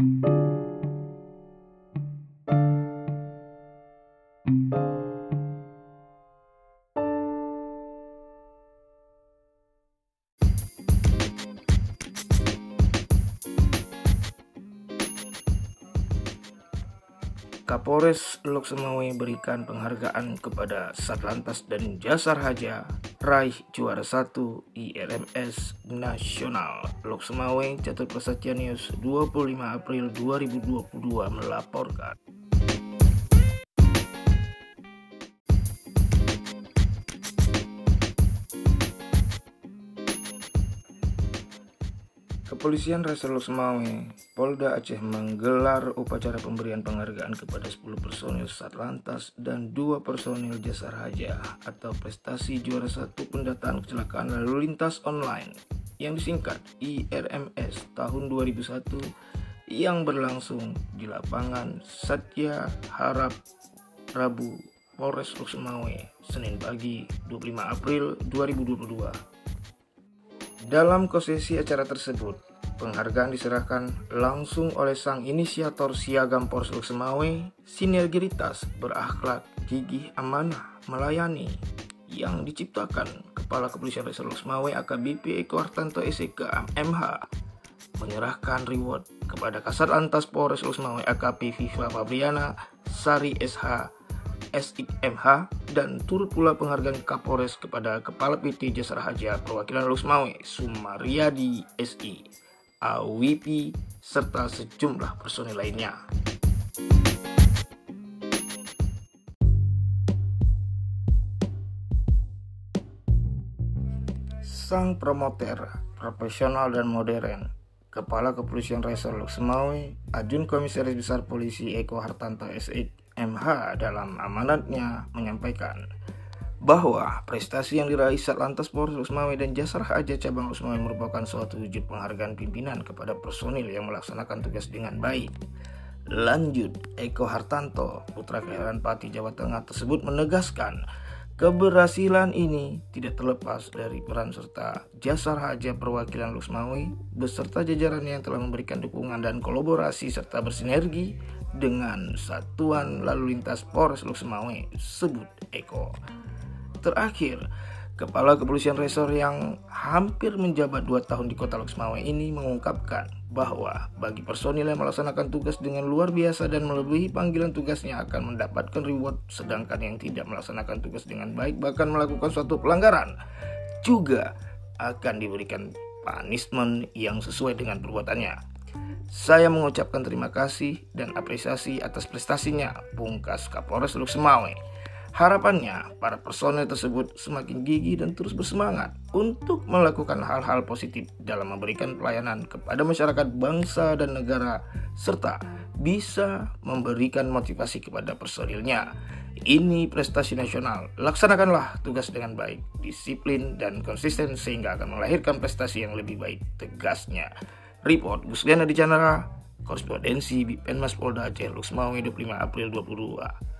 Thank you. Kapolres Loksemawe berikan penghargaan kepada Satlantas dan Jasar Haja raih juara 1 IRMS Nasional. Loksemawe Catur Prasetya News 25 April 2022 melaporkan. Kepolisian Resor Loksmawe, Polda Aceh menggelar upacara pemberian penghargaan kepada 10 personil Satlantas dan dua personil Jasar Haja atau prestasi juara satu pendataan kecelakaan lalu lintas online yang disingkat IRMS tahun 2001 yang berlangsung di lapangan Satya Harap Rabu Polres Loksmawe Senin pagi 25 April 2022. Dalam konsesi acara tersebut, penghargaan diserahkan langsung oleh sang inisiator Siagam Polres Semawe, sinergitas berakhlak, gigih, amanah, melayani, yang diciptakan Kepala Kepolisian Resor Semawe AKBP Eko Hartanto SK MH menyerahkan reward kepada Kasat Lantas Polres Semawe AKP Viva Fabriana Sari SH SIMH dan turut pula penghargaan Kapolres kepada Kepala PT Jasar Haja Perwakilan Lusmawe Sumaryadi SI, AWP, serta sejumlah personil lainnya. Sang promoter, profesional dan modern, Kepala Kepolisian Resor Luxmawi, Ajun Komisaris Besar Polisi Eko Hartanto SI MH dalam amanatnya menyampaikan bahwa prestasi yang diraih Satlantas Polres Usmawe dan Jasar Haja Cabang Usmawe merupakan suatu wujud penghargaan pimpinan kepada personil yang melaksanakan tugas dengan baik. Lanjut, Eko Hartanto, putra kelahiran Pati Jawa Tengah tersebut menegaskan Keberhasilan ini tidak terlepas dari peran serta Jasar Haja perwakilan Lusmawi beserta jajarannya yang telah memberikan dukungan dan kolaborasi serta bersinergi dengan Satuan Lalu Lintas Polres Luxemawe sebut Eko. Terakhir, Kepala Kepolisian Resor yang hampir menjabat dua tahun di kota Luxemawe ini mengungkapkan bahwa bagi personil yang melaksanakan tugas dengan luar biasa dan melebihi panggilan tugasnya akan mendapatkan reward sedangkan yang tidak melaksanakan tugas dengan baik bahkan melakukan suatu pelanggaran juga akan diberikan punishment yang sesuai dengan perbuatannya. Saya mengucapkan terima kasih dan apresiasi atas prestasinya, pungkas Kapolres Teluk Semawe. Harapannya, para personel tersebut semakin gigih dan terus bersemangat untuk melakukan hal-hal positif dalam memberikan pelayanan kepada masyarakat bangsa dan negara, serta bisa memberikan motivasi kepada personilnya. Ini prestasi nasional. Laksanakanlah tugas dengan baik, disiplin, dan konsisten sehingga akan melahirkan prestasi yang lebih baik, tegasnya. Report Gusliana di Canara, korespondensi Penmas Polda Aceh Luxmawe 25 April 22.